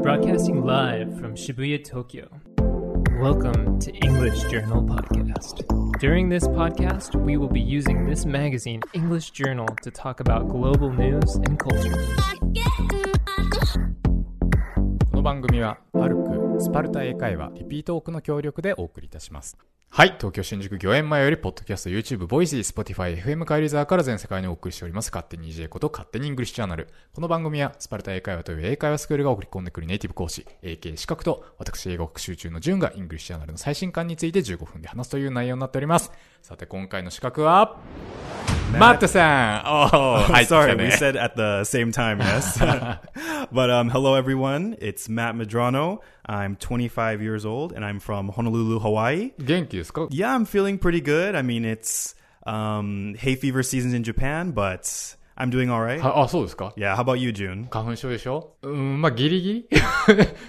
Broadcasting live from Shibuya, Tokyo. Welcome to English Journal Podcast. During this podcast, we will be using this magazine, English Journal, to talk about global news and culture. この番組はパルクスパルタ英会話リピートオークの協力でお送りいたします はい。東京新宿御苑前よりポッドキャスト YouTube ボイス Spotify FM 帰り沢から全世界にお送りしております。勝手に EJ こと勝手にイングリッシュチャンネル。この番組はスパルタ英会話という英会話スクールが送り込んでくるネイティブ講師 AK 資格と私英語学習中のジュンがイングリッシュチャンネルの最新刊について15分で話すという内容になっております。さて今回の資格はマットさん Oh, Oh, はい sorry, 来たね we said at the same time, yes. but um, hello, everyone. It's Matt Madrano. I'm 25 years old and I'm from Honolulu, Hawaii. 元気ですか Yeah, I'm feeling pretty good. I mean, it's um, hay fever seasons in Japan, but I'm doing all right. はあそうですか Yeah, how about you, June? 花粉症でしょうん、まあ、ギリギリ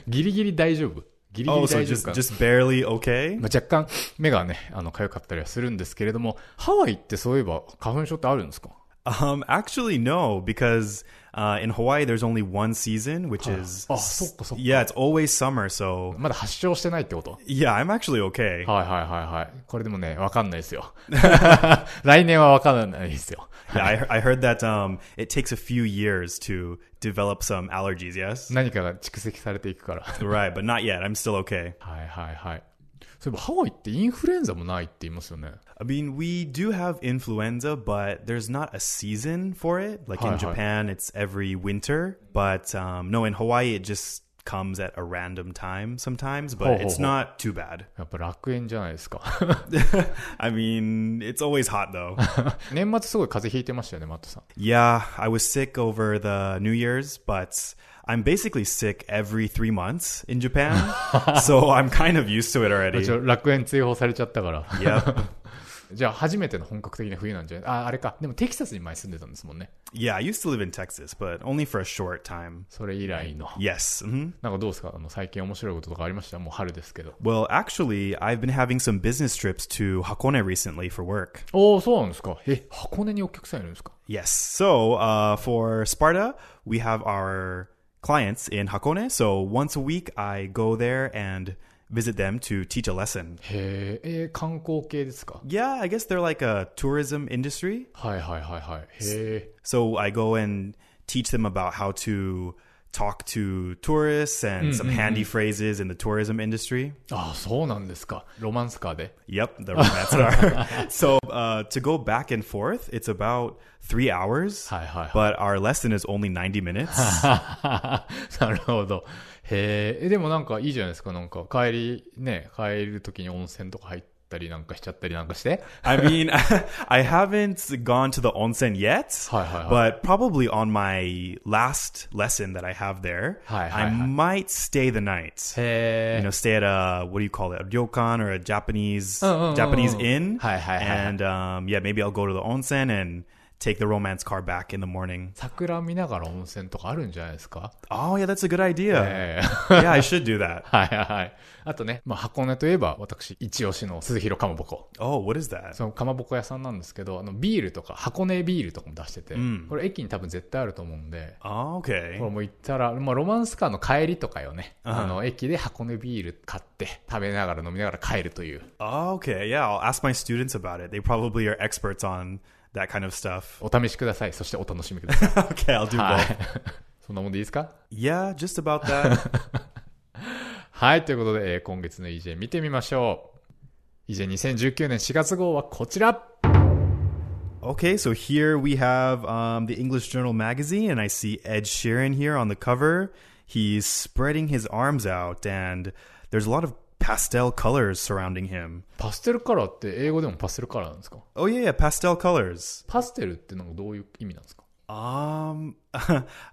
ギリギリ大丈夫。 ギリギ Oh, リ so 大丈夫 just か？な。just barely okay? まあ、若干目がね、あの、痒かったりはするんですけれども、ハワイってそういえば花粉症ってあるんですか？Um, actually, no, because uh, in Hawaii there's only one season, which is あ、そっかそっか。 yeah, it's always summer. So まだ発症してないってこと yeah, I'm actually okay. はいはいはいはい。これでもね、わかんないですよ。来年はわかんないですよ。 Yeah, I, I heard that um, it takes a few years to develop some allergies. Yes, 何かが蓄積されていくから。 right, but not yet. I'm still okay. はいはいはい。 そういえばハワイってインフルエンザもないって言いますよね。 I mean, we do have influenza, but there's not a season for it. Like Hi, in hi. Japan, it's every winter. But um, no, in Hawaii, it just comes at a random time sometimes. But Ho, ho, it's ho. not too bad. やっぱ楽園じゃないですか。 I mean, it's always hot though. 年末すごい風邪ひいてましたよね、マットさん。 yeah, I was sick over the New Year's, but I'm basically sick every three months in Japan. so I'm kind of used to it already. 一応楽園追放されちゃったから。 Yep. じゃあ初めての本格的な冬なんじゃないあ、あれか。でもテキサスに前住んでたんですもんね。 Yeah, I used to live in Texas, but only for a short time. それ以来の。 Yes. hmm なんかどうですかあの最近面白いこととかありましたもう春ですけど。 Well, actually, I've been having some business trips to Hakone recently for work. おおそうなんですか。え、箱根にお客さんいるんですか Yes. So, uh, for Sparta, we have our clients in Hakone. So, once a week, I go there and visit them to teach a lesson. へえ、えー観光系ですか Yeah, I guess they're like a tourism industry. はいはいはいはい。へえ。 So, I go and teach them about how to talk to tourists and mm, some mm, handy mm. phrases in the tourism industry. ああ、そうなんですか。ロマンスカーで。Yep, the romance car. so uh, to go back and forth, it's about three hours, But our lesson is only 90 minutes. なるほど。へえ、えでもなんかいいじゃないですか。なんか帰り、ね、帰る時に温泉とか入ったりなんかしちゃったりなんかして。 I mean, I haven't gone to the onsen yet, Hi, hi, hi. but probably on my last lesson that I have there, Hi, hi, I hi. might stay the night. へ You know, stay at a what do you call it, a ryokan or a Japanese Oh, oh, Japanese oh, oh. inn, Hi, hi, hi. and um, yeah, maybe I'll go to the onsen and take the romance car back in the morning. 桜見ながら温泉とかあるんじゃないですか？Oh yeah, that's a good idea. ええ yeah, I should do that. はいはいはい。あとね、まあ、箱根といえば、私、一押しの鈴広かまぼこ。Oh, what is that? そのかまぼこ屋さんなんですけど、あの、ビールとか、箱根ビールとかも出してて、んこれ駅に多分絶対あると思うんで、Oh, これ okay. もう行ったら、まあ、ロマンスカーの帰りとかよね、ああの、駅で箱根ビール買って、食べながら飲みながら帰るという、Oh, okay. Yeah, I'll ask my students about it. They probably are experts on that kind of stuff. お試しください。そしてお楽しみください。 okay, I'll do は both. い。そんなもんでいいですか Yeah, just about that. はい。ということで、えー今月の EJ 見てみましょう。EJ2019 年4月号はこちら okay, so here we have um, the English Journal magazine, and I see Ed Sheeran here on the cover. He's spreading his arms out, and there's a lot of pastel colors surrounding him. パステルカラーって英語でもパステルカラーなんですか Oh, yeah, yeah, pastel colors. パステルってなんかどういう意味なんですか Um,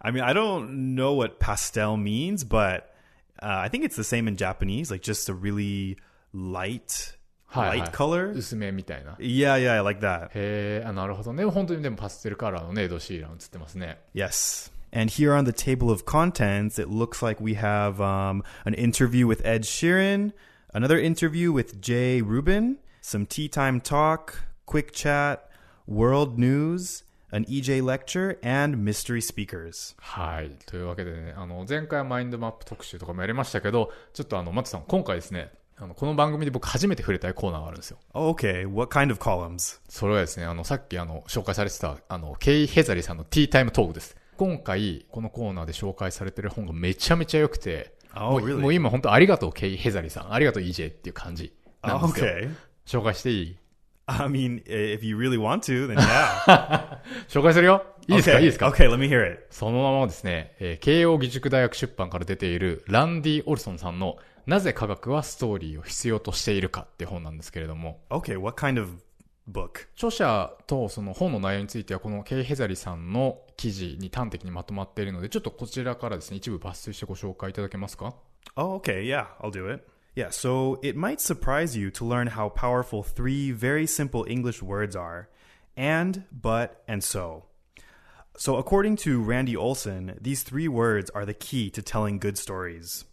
I mean, I don't know what pastel means, but uh, I think it's the same in Japanese, like just a really light, はい、 light color. 薄めみたいな。 Yeah, yeah, I like that. へえ、あ、なるほどね。本当にでもパステルカラーのね、エド・シーラン映ってますね。 Yes. And here on the table of contents, it looks like we have um, an interview with Ed Sheeran, another interview with Jay Rubin, some tea time talk, quick chat, world news, an EJ lecture, and mystery speakers. はい。というわけでね、あの、前回はマインドマップ特集とかもやりましたけど、ちょっとあの、マットさん、今回ですね、あの、この番組で僕初めて触れたいコーナーがあるんですよ。 Oh, okay, what kind of columns? それはですね、あの、さっきあの、紹介されてた、あの、ケイ・ヘザリさんのティータイムトークです。 今回、このコーナーで紹介されてる本がめちゃめちゃ良くて、Oh, もう really? もう今本当ありがとう、ケイ・ヘザリさん。ありがとう、EJ っていう感じなん Oh, ですよ。okay. 紹介していい？I mean, if you really want to, then yeah. 紹介するよ？いいですか？Okay. いいですか？Okay, let me hear it. そのままですね、えー慶応義塾大学出版から出ているランディ・オルソンさんのなぜ科学はストーリーを必要としているかって本なんですけれども、Okay, what kind of book? 著者とその本の内容についてはこのケイ・ヘザリさんの記事に端的にまとまっているので、ちょっとこちらからですね、一部抜粋してご紹介いただけますか Oh, okay, yeah, I'll do it. Yeah, so it might surprise you to learn how powerful three very simple English words are and, but, and so. So, according to Randy Olson, these three words are the key to telling good stories.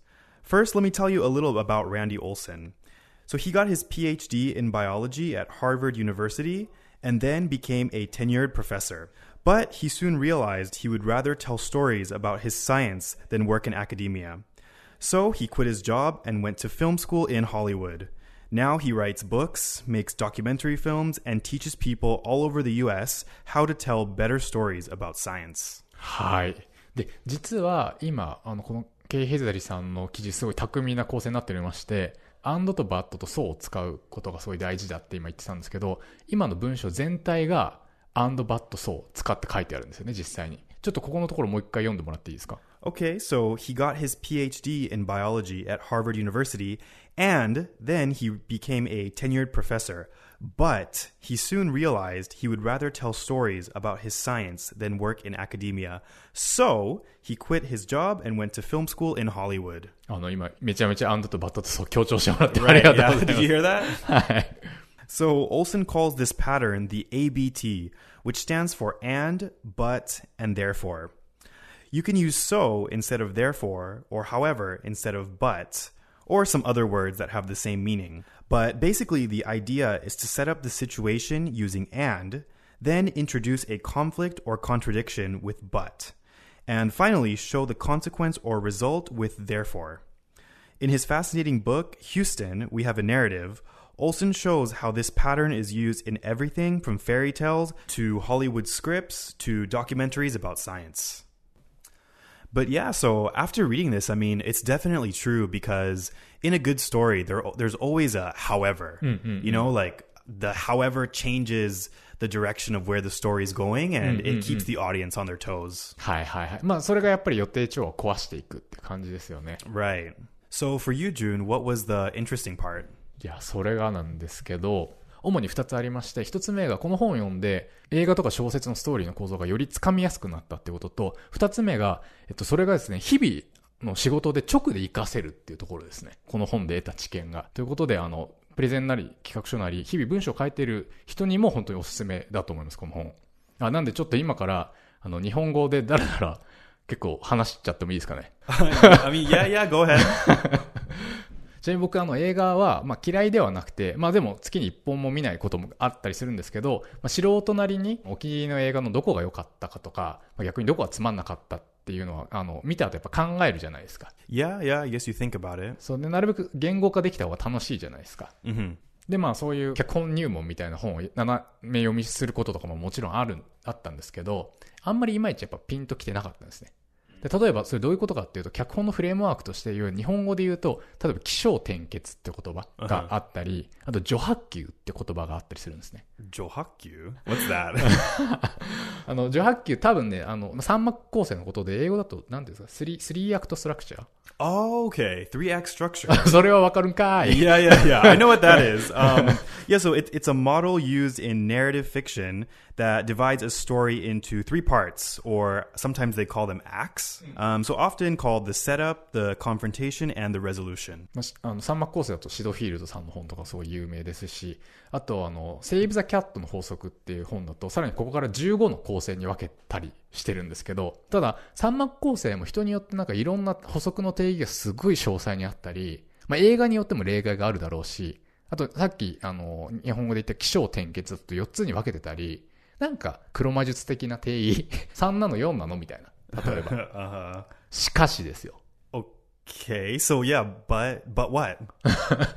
First, let me tell you a little about Randy Olson. So, he got his PhD in biology at Harvard University and then became a tenured professor. But he soon realized he would rather tell stories about his science than work in academia. So he quit his job and went to film school in Hollywood. Now he writes books, makes documentary films, and teaches people all over the US how to tell better stories about science. はい。で、実は今、あの、このケイ・ヘザリさんの記事すごい巧みな構成になっておりまして、 アンドとバットとソーを使うことがすごい大事だって今言ってたんですけど、今の文章全体がアンドバットソーを使って書いてあるんですよね、実際に。ちょっとここのところもう一回読んでもらっていいですか？Okay, so he got his PhD in biology at Harvard University, and then he became a tenured professor. But he soon realized he would rather tell stories about his science than work in academia. So he quit his job and went to film school in Hollywood. あの、今、めちゃめちゃアンドとバットとソー強調してもらってありがとうござい Yeah, ます did you hear that? はい。 So Olson calls this pattern the ABT, which stands for and, but, and therefore. You can use so instead of therefore, or however instead of but, or some other words that have the same meaning. But basically, the idea is to set up the situation using and, then introduce a conflict or contradiction with but, and finally show the consequence or result with therefore. In his fascinating book, Houston, we have a narrative. Olson shows how this pattern is used in everything from fairy tales to Hollywood scripts to documentaries about science. But yeah, so after reading this, I mean, it's definitely true because in a good story, there there's always a however. You know, like the however changes the direction of where the story is going and it keeps the audience on their toes. はいはいはい。まあ、それがやっぱり予定調和を壊していくって感じですよね。 Right. So for you, June, what was the interesting part? いや、それがなんですけど、 主に2つありまして、1つ目がこの本を読んで、映画とか小説のストーリーの構造がよりつかみやすくなったってことと、2つ目が、えっと、それがですね、日々の仕事で直で活かせるっていうところですね。この本で得た知見が。ということで、あの、プレゼンなり企画書なり、日々文章を書いている人にも本当におすすめだと思います、この本。あ、なんでちょっと今から、あの、日本語でだらだら結構話しちゃってもいいですかね？I mean, yeah, yeah, go ahead. ちなみに僕あの映画は、まあ、嫌いではなくて、まあでも月に一本も見ないこともあったりするんですけど、まあ、素人なりにお気に入りの映画のどこが良かったかとか、まあ、逆にどこがつまんなかったっていうのは、あの、見た後やっぱ考えるじゃないですか。Yeah, yeah, I guess you think about it. そうで、なるべく言語化できた方が楽しいじゃないですか。hmm で、まあそういう脚本入門みたいな本を斜め読みすることとかももちろんある、あったんですけど、あんまりいまいちやっぱピンときてなかったんですね。で例えばそれどういうことかっていうと脚本のフレームワークとしていう日本語で言うと例えば起承転結って言葉があったりあと序波球って言葉があったりするんですね Johakyu? What's that? あの序波球多分ねあの三幕構成のことで英語だと何ていうんですかスリースリーアクトストラクチャ oh, okay. Three act structure. ーそれはわかるんかい yeah, yeah, yeah. I know what that is. Um, yeah, so it, it's a model used in narrative fiction that divides a story into three parts, or sometimes they call them acts. Um, so often called the setup, the confrontation, and the resolution. まあしあの三幕構成だとシドフィールドさんの本とかすごい有名ですしあとあの「セーブ・ザ・キャットの法則」っていう本だとさらにここから15の構成に分けたりしてるんですけどただ三幕構成も人によってなんかいろんな補足の定義がすごい詳細にあったり、まあ、映画によっても例外があるだろうしあとさっきあの日本語で言った起承転結だと4つに分けてたりなんか、黒魔術的な定義、3なの4なのみたいな。例えば。uh-huh. しかしですよ。Okay, so yeah, but but what?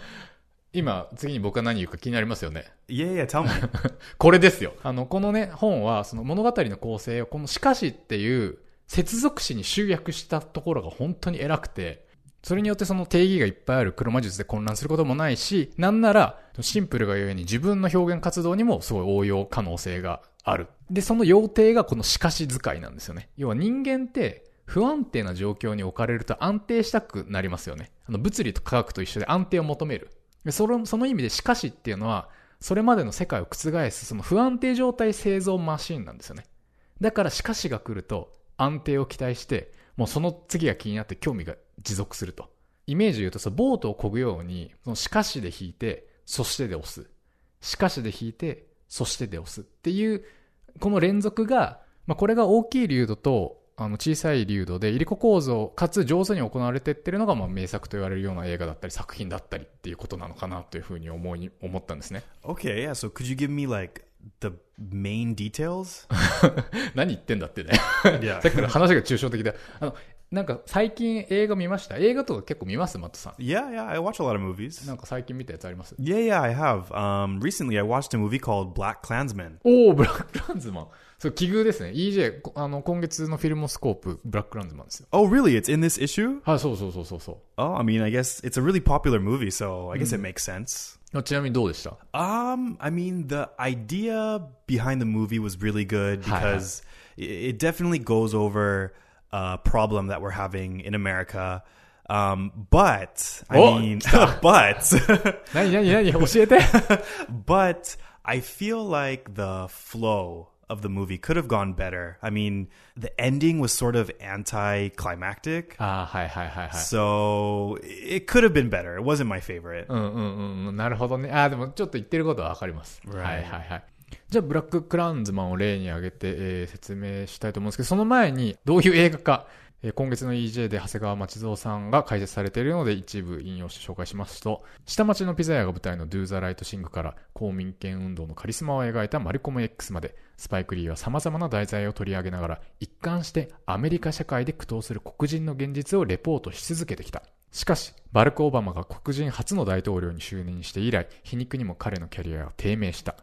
今、次に僕が何言うか気になりますよね。Yeah, yeah, tell me. これですよ。あの、このね、本は、その物語の構成を、このしかしっていう接続詞に集約したところが本当に偉くて、それによってその定義がいっぱいある黒魔術で混乱することもないし、なんなら、シンプルがゆえに自分の表現活動にもすごい応用可能性がある。で、その要諦がこのしかし使いなんですよね。要は人間って、不安定な状況に置かれると安定したくなりますよね。あの物理と科学と一緒で安定を求める。でそのその意味でしかしっていうのは、それまでの世界を覆すその不安定状態製造マシンなんですよね。だからしかしが来ると安定を期待して、もうその次が気になって興味が持続すると。イメージで言うとさ、ボートを漕ぐように、そのしかしで引いて、そしてで押す。しかしで引いて、そしてで押すっていう、この連続が、まあ、これが大きい流度と、あの小さい流度で、入り子構造、かつ上手に行われてってるのが、まあ名作と言われるような映画だったり、作品だったりっていうことなのかなというふうに思い、思ったんですね。Okay, yeah. So could you give me like the main details? 何言ってんだってね。さっきから話が抽象的で。あの、なんか最近映画見ました映画とか結構見ますマットさん。Yeah, yeah. I watch a lot of movies. なんか最近見たやつあります Yeah, yeah, I have. Um, recently, I watched a movie called Black Klansman. おお、ブラックランズマン。そう、奇遇ですね。EJ、こあの、今月のフィルモスコープ、ブラックランズマンですよ。Oh, really? It's in this issue? はい、そうそうそうそうそ Oh, I mean, I guess it's a really popular movie, so I guess it makes sense. う。ちなみにどうでした Um, I mean, the idea behind the movie was really good Hi, hi. because it, it definitely goes over a problem that we're having in America. Um, but I Oh, mean, but 何何何教えて but I feel like the flow of the movie could have gone better. I mean, the ending was sort of anticlimactic. ああ、はいはいはいはい。 So it could have been better. It wasn't my favorite. うんうんうんうん。なるほどね。ああ、でもちょっと言ってることはわかります。 Right. はいはいはい。 じゃあ、ブラッククランズマンを例に挙げて、えー説明したいと思うんですけど、その前に、どういう映画か、えー今月の EJ で長谷川町蔵さんが解説されているので、一部引用して紹介しますと、下町のピザ屋が舞台の Do the Right Thing から、公民権運動のカリスマを描いたマルコム X まで、スパイクリーは様々な題材を取り上げながら、一貫してアメリカ社会で苦闘する黒人の現実をレポートし続けてきた。しかし、バルク・オバマが黒人初の大統領に就任して以来、皮肉にも彼のキャリアは低迷した。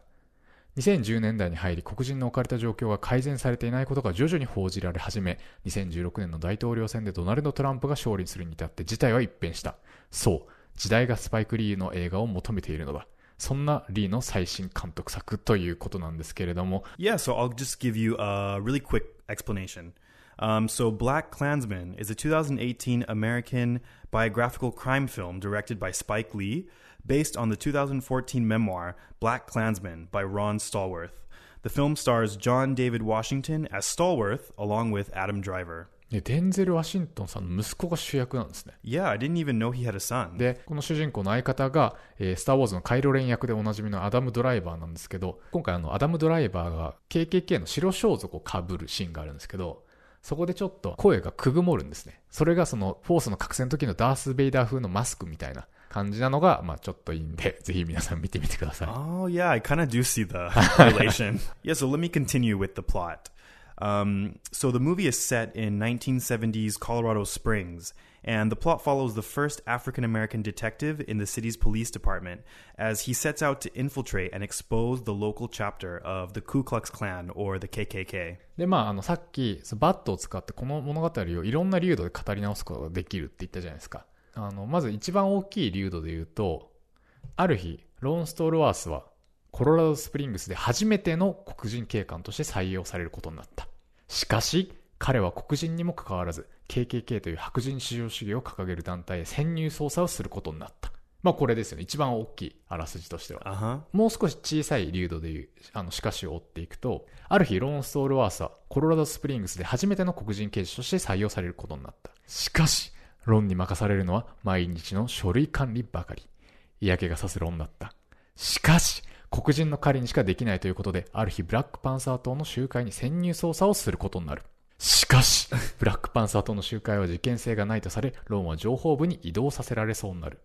2010年代に入り黒人の置かれた状況が改善されていないことが徐々に報じられ始め、2016年の大統領選でドナルド・トランプが勝利するに至って事態は一変した。そう、時代がスパイク・リーの映画を求めているのだ。そんなリーの最新監督作ということなんですけれども、Yeah, so I'll just give you a really quick explanation. Um, so, Black Klansman is a 2018 American biographical crime film directed by Spike Lee, based on the 2014 memoir Black Klansman by Ron Stallworth. The film stars John David Washington as Stallworth, along with Adam Driver. ねデンゼル・ワシントンさんの息子が主役なんですね。Yeah, I didn't even know he had a son. で、この主人公の相方が、えースター・ウォーズのカイロレン役でおなじみのアダム・ドライバーなんですけど、今回あの、アダム・ドライバーが KKK の白装束を被るシーンがあるんですけど、そこでちょっと声がくぐもるんですね。それがその、フォースの覚醒の時のダース・ベイダー風のマスクみたいな感じなのが、まあちょっといいんで、ぜひ皆さん見てみてください。Oh, yeah, I kind of do see the relation. yeah, so let me continue with the plot. Um, so the movie is set in 1970s Colorado Springs, and the plot follows the first African American detective in the city's police department as he sets out to infiltrate and expose the local chapter of the Ku Klux Klan or the KKK. で、まあ、あの、さっき、バットを使ってこの物語をいろんな粒度で語り直すことができるって言ったじゃないですか。あの、まず一番大きい流度で言うと、ある日、ローンストールワースは、コロラドスプリングスで初めての黒人警官として採用されることになった。しかし、彼は黒人にもかかわらず、KKK という白人至上主義を掲げる団体へ潜入捜査をすることになった。まあこれですよね。一番大きいあらすじとしては。Uh huh. もう少し小さい流度でいう、あの、しかしを追っていくと、ある日、ローンストールワースは、コロラドスプリングスで初めての黒人刑事として採用されることになった。しかし、ロンに任されるのは、毎日の書類管理ばかり。嫌気がさすロンだった。しかし、黒人の彼にしかできないということで、ある日、ブラックパンサー党の集会に潜入捜査をすることになる。しかし、ブラックパンサー党の集会は事件性がないとされ、ロンは情報部に移動させられそうになる。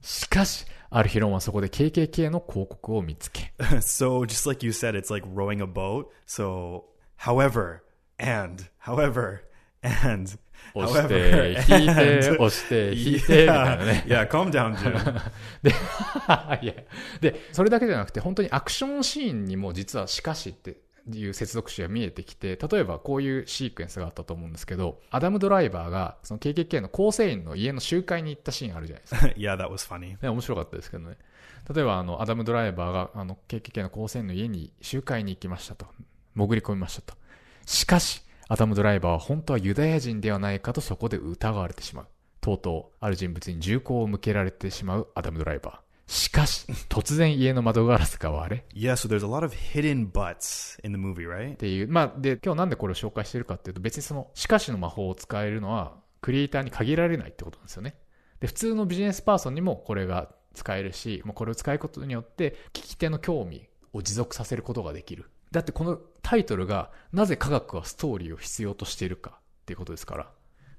しかし、ある日ロンはそこで KKK の広告を見つけ。so just like you said, it's like rowing a boat. So, however, and, however, and, 押して、引いて、押して、引いて、みたいなね。yeah, calm down, June. で、いや、で、それだけじゃなくて、本当にアクションシーンにも実はしかしっていう接続詞が見えてきて、例えばこういうシークエンスがあったと思うんですけど、アダム・ドライバーが、その KKK の構成員の家の集会に行ったシーンあるじゃないですか。yeah, that was funny. ね、面白かったですけどね。例えば、あの、アダム・ドライバーが、あの、KKK の構成員の家に集会に行きましたと。潜り込みましたと。しかし、アダム・ドライバーは本当はユダヤ人ではないかとそこで疑われてしまう。とうとう、ある人物に銃口を向けられてしまうアダム・ドライバー。しかし、突然家の窓ガラスが割れ、Yeah, so there's a lot of hidden buts in the movie, right? っていう、まあ、で、今日なんでこれを紹介してるかっていうと、別にその、しかしの魔法を使えるのは、クリエイターに限られないってことなんですよね。で、普通のビジネスパーソンにもこれが使えるし、もうこれを使うことによって、聞き手の興味を持続させることができる。だってこのタイトルが、なぜ科学はストーリーを必要としているかっていうことですから。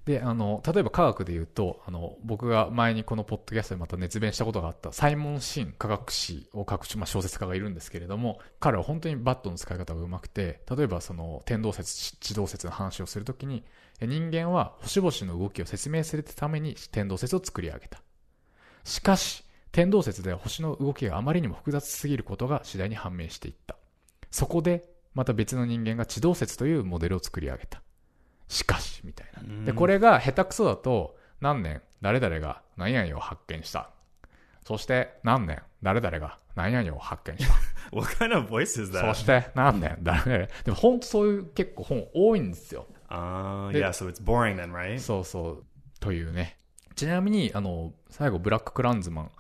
で、あの、例えば科学で言うと、あの、僕が前にこのポッドキャストでまた熱弁したことがあった、サイモン・シン科学史を書く、まあ、小説家がいるんですけれども、彼は本当にバットの使い方がうまくて、例えばその、天動説、地動説の話をするときに、人間は星々の動きを説明するために天動説を作り上げた。しかし、天動説では星の動きがあまりにも複雑すぎることが次第に判明していった。そこで、また別の人間が地動説というモデルを作り上げた。しかし、みたいな。で、これが下手くそだと、何年、誰々が何々を発見した。そして、何年、誰々が何々を発見した。What kind of voice is そ that? して、何年、誰々。でも本当そういう結構本多いんですよ。Uh, The- yeah, so it's boring then, right? そうそう。というね。ちなみに、あの、最後、ブラック・クランズマン。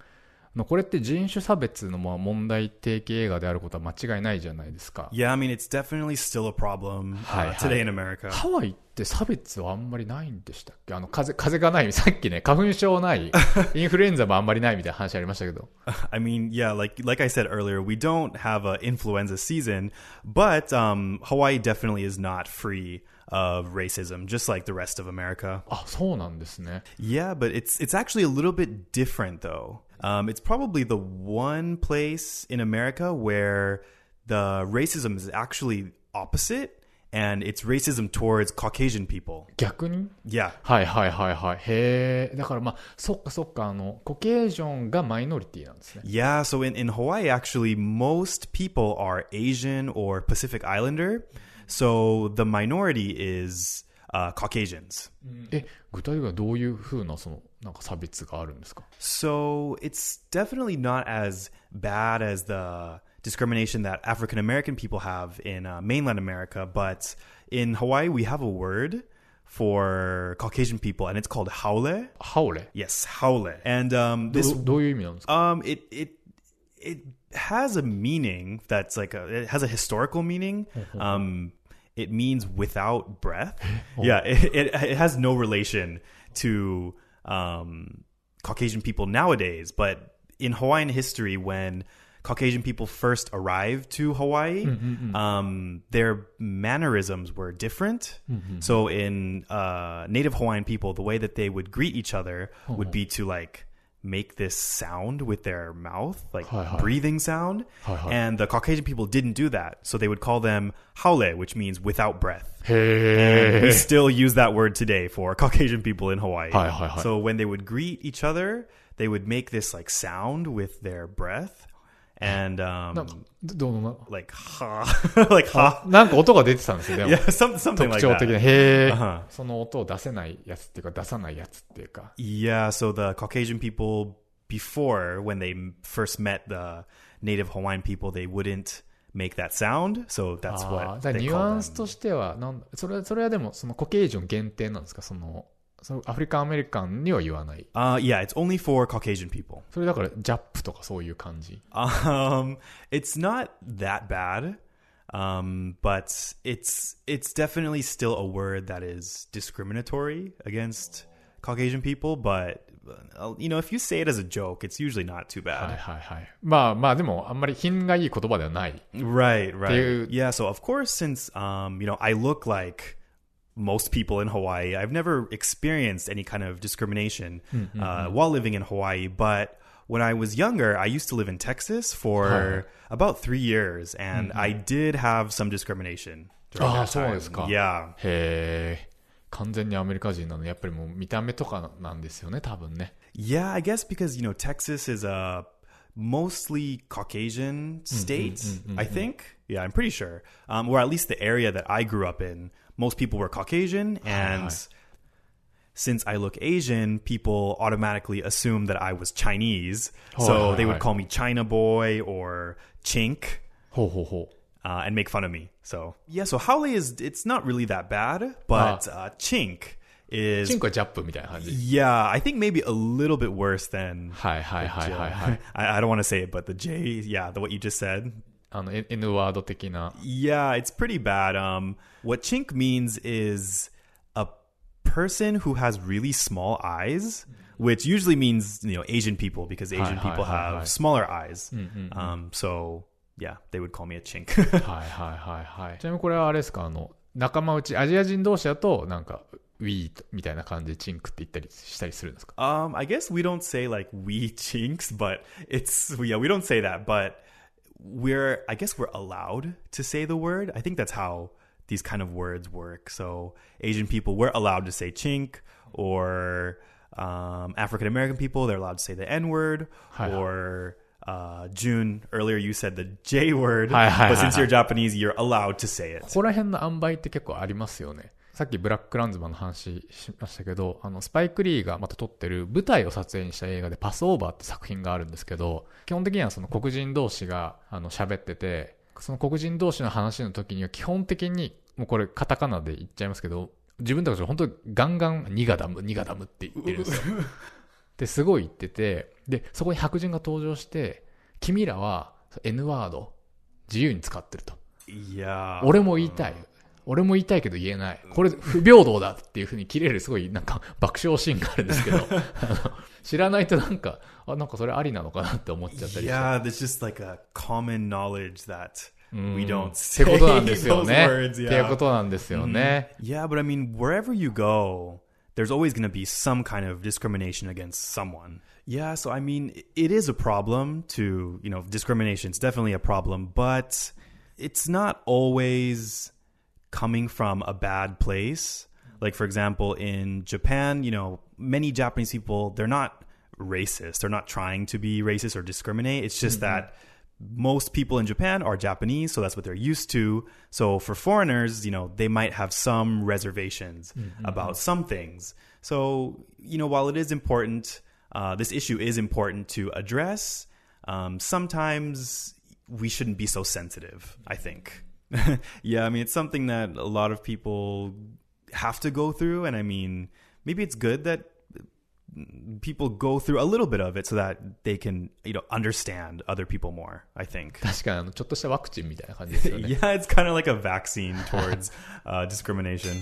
これって人種差別のまあ問題提起映画であることは間違いないじゃないですか。Yeah, I mean, it's definitely still a problem Hi, uh, hi. today in America. ハワイって差別はあんまりないんでしたっけあの、風、風がない。さっきね、花粉症ない。インフルエンザもあんまりないみたいな話ありましたけど。 I mean, yeah, like like I said earlier, we don't have a influenza season, but um, Hawaii definitely is not free of racism, just like the rest of America. あ、そうなんですね。 Yeah, but it's it's actually a little bit different though. Um, it's probably the one place in America where the racism is actually opposite, and it's racism towards Caucasian people. 逆に Yeah. はいはいはいはい。へえ。だからまあ、そっかそっか、あの、コケージョンがマイノリティなんですね。 Yeah, so in, in Hawaii, actually, most people are Asian or Pacific Islander. So the minority is uh, Caucasians. え、具体的にはどういう風な、その、なんか差別があるんですか So it's definitely not as bad as the discrimination that African American people have in uh, mainland America, but in Hawaii we have a word for Caucasian people, and it's called haole. Haole. Yes, haole. And um, this do, do you mean? Um, it it it has a meaning that's like a it has a historical meaning. Mm-hmm. um, it means without breath. oh. Yeah, it, it, it has no relation to um Caucasian people nowadays, but in Hawaiian history, when Caucasian people first arrived to Hawaii, mm, mm, mm. um, their mannerisms were different. Mm-hmm. So in uh, Native Hawaiian people, the way that they would greet each other would be uh-huh. to like make this sound with their mouth, like Hi, hi. breathing sound. Hi. And the Caucasian people didn't do that. So they would call them haole, which means without breath. へ We still use that word today for Caucasian people in Hawaii. So when they would greet each other, they would make this like sound with their breath and なんか um どうな like ha like ha なんか音が出てたんですよ、でも。yeah some, something 特 like 徴的 that. な。へえ、Uh-huh. その音を出せないやつっていうか、出さないやつっていうか。Yeah, so the Caucasian people before when they first met the native Hawaiian people, they wouldn't make that sound. So that's あー what だから they ニュ call アンス them. としてはなんそれ、それはでも、そのコケージョン限定なんですかその、そのアフリカンアメリカンには言わない。 Uh, yeah, it's only for Caucasian people. それだから、ジャップとかそういう感じ。 Um, it's not that bad, um, but it's it's definitely still a word that is discriminatory against Caucasian people. But uh, you know, if you say it as a joke, it's usually not too はい bad. はいはい。まあまあ、でも、あんまり品がいい言葉ではない。 Right, right. Dude. Yeah, so of course, since um, you know, I look like most people in Hawaii. I've never experienced any kind of discrimination uh, while living in Hawaii, but when I was younger, I used to live in Texas for about three years, and I did have some discrimination. during ああ、 that そう time. ですか。 Yeah. へえ。完全にアメリカ人なので、やっぱりもう見た目とかなんですよね、多分ね。 Yeah, I guess because you know Texas is a mostly Caucasian state. I think. Yeah, I'm pretty sure. Um, or at least the area that I grew up in, most people were Caucasian, and since I look Asian, people automatically assume that I was Chinese. Oh, so hi, they would hi. call me China boy or chink. Ho ho ho. Uh, and make fun of me. So yeah, so haole is it's not really that bad, but ah. uh, chink is yeah, I think maybe a little bit worse than hi hi hi hi hi. I, I don't want to say it, but the J, yeah, the what you just said, あの、N- N ワード的な。 Yeah, it's pretty bad. Um, what chink means is a person who has really small eyes, which usually means you know Asian people because Asian hi, people hi, have hi. smaller eyes. Um, so yeah, they would call me a chink. はいはいはいはい。ちなみにこれはあれですか、あの、仲間内、アジア人同士だと、なんか、ウィーみたいな感じでチンクって言ったりしたりするんですか um, I guess we don't say like we chinks, but it's yeah, we don't say that, but we're I guess we're allowed to say the word. I think that's how these kind of words work. So Asian people we're allowed to say chink, or um, African American people they're allowed to say the N word, Hi. or uh, June earlier you said the J word, Hi, hi, but hi, since hi. you're Japanese, you're allowed to say it. ここら辺の塩梅って結構ありますよね。 さっきブラックランズマンの話しましたけど、あの、スパイク・リーがまた撮ってる舞台を撮影した映画でパスオーバーって作品があるんですけど、基本的にはその黒人同士があの喋ってて、その黒人同士の話の時には基本的に、もうこれカタカナで言っちゃいますけど、自分たちは本当にガンガンニガダム、ニガダムって言ってるんですよ。で、すごい言ってて、で、そこに白人が登場して、君らは N ワード自由に使ってると。Yeah. 俺も言いたい。俺も言いたいけど言えない。これ不平等だっていう風に切れるすごいなんか爆笑シーンがあるんですけど、知らないとなんか、あ、なんかそれありなのかなって思っちゃったりして。Yeah, there's just like a common knowledge that we っ don't て say ことなんですよね。words. っていう.ことなんですよね。Yeah, but I mean, wherever you go, there's always going to be some kind of discrimination against someone. Yeah, so I mean, it is a problem to, you know, discrimination. It's definitely a problem, but it's not always coming from a bad place. Like, for example, in Japan, you know, many Japanese people, they're not racist. They're not trying to be racist or discriminate. It's just that most people in Japan are Japanese, so that's what they're used to. So for foreigners, you know, they might have some reservations about some things. So, you know, while it is important, uh, this issue is important to address, um, sometimes we shouldn't be so sensitive, I think. yeah, I mean, it's something that a lot of people have to go through. And I mean, maybe it's good that people go through a little bit of it so that they can, you know, understand other people more, I think. 確かにあの、ちょっとしたワクチンみたいな感じですよね。 yeah, it's kind of like a vaccine towards uh, discrimination.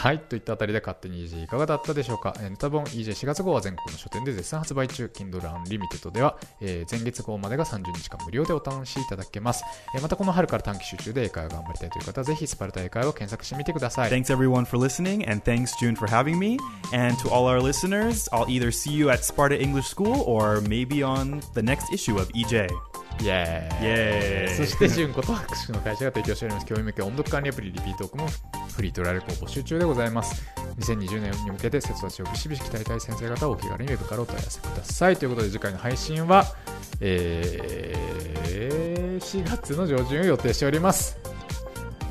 はい。といったあたりで勝手に EJ いかがだったでしょうか。ネタ本 EJ4 月号は全国の書店で絶賛発売中。Kindle Unlimited では、えー前月号までが30日間無料でお試しみいただけます。えーまたこの春から短期集中で英会話頑張りたいという方はぜひスパルタ英会話を検索してみてください。Thanks everyone for listening, and thanks June for having me. And to all our listeners, I'll either see you at Sparta English School or maybe on the next issue of EJ. イエーイそして、純子と博士の会社が提供しております、教員向け音読管理アプリリピートークもフリートライアル校募集中でございます。2020年に向けて生徒たちをビシビシ鍛えたい先生方はお気軽にウェブからお問い合わせください。ということで、次回の配信は、えー、4月の上旬を予定しております。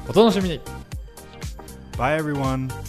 お楽しみに Bye everyone.